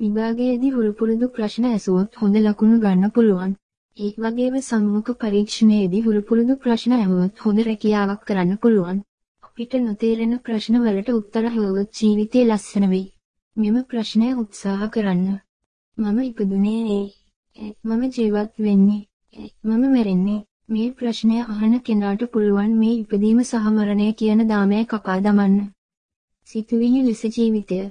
විභාගයේදී හුරු පුරුදු ප්‍රශ්න ඇසුවොත් හොඳ ලකුණු ගන්න පුළුවන්. ඒ වගේම සම්මුඛ පරීක්ෂණයේදී හුරු පුරුදු ප්‍රශ්න ඇහුවොත් හොඳ රැකියාවක් කරන්න පුළුවන්. අපිට නොතේරෙන ප්‍රශ්න වලට උත්තර හොයවොත් ජීවිතේ ලස්සන වෙයි. මෙම ප්‍රශ්නය උත්සාහ කරන්න. මම ඉපදුනේ ඒ. මම ජීවත් වෙන්නේ. මම මැරෙන්නේ. මේ ප්‍රශ්නය අහන කෙනාට පුළුවන් මේ ඉපදීම සහ මරණය කියන දාමය කපා දමන්න. සිතුවිලි ලෙස ජීවිතය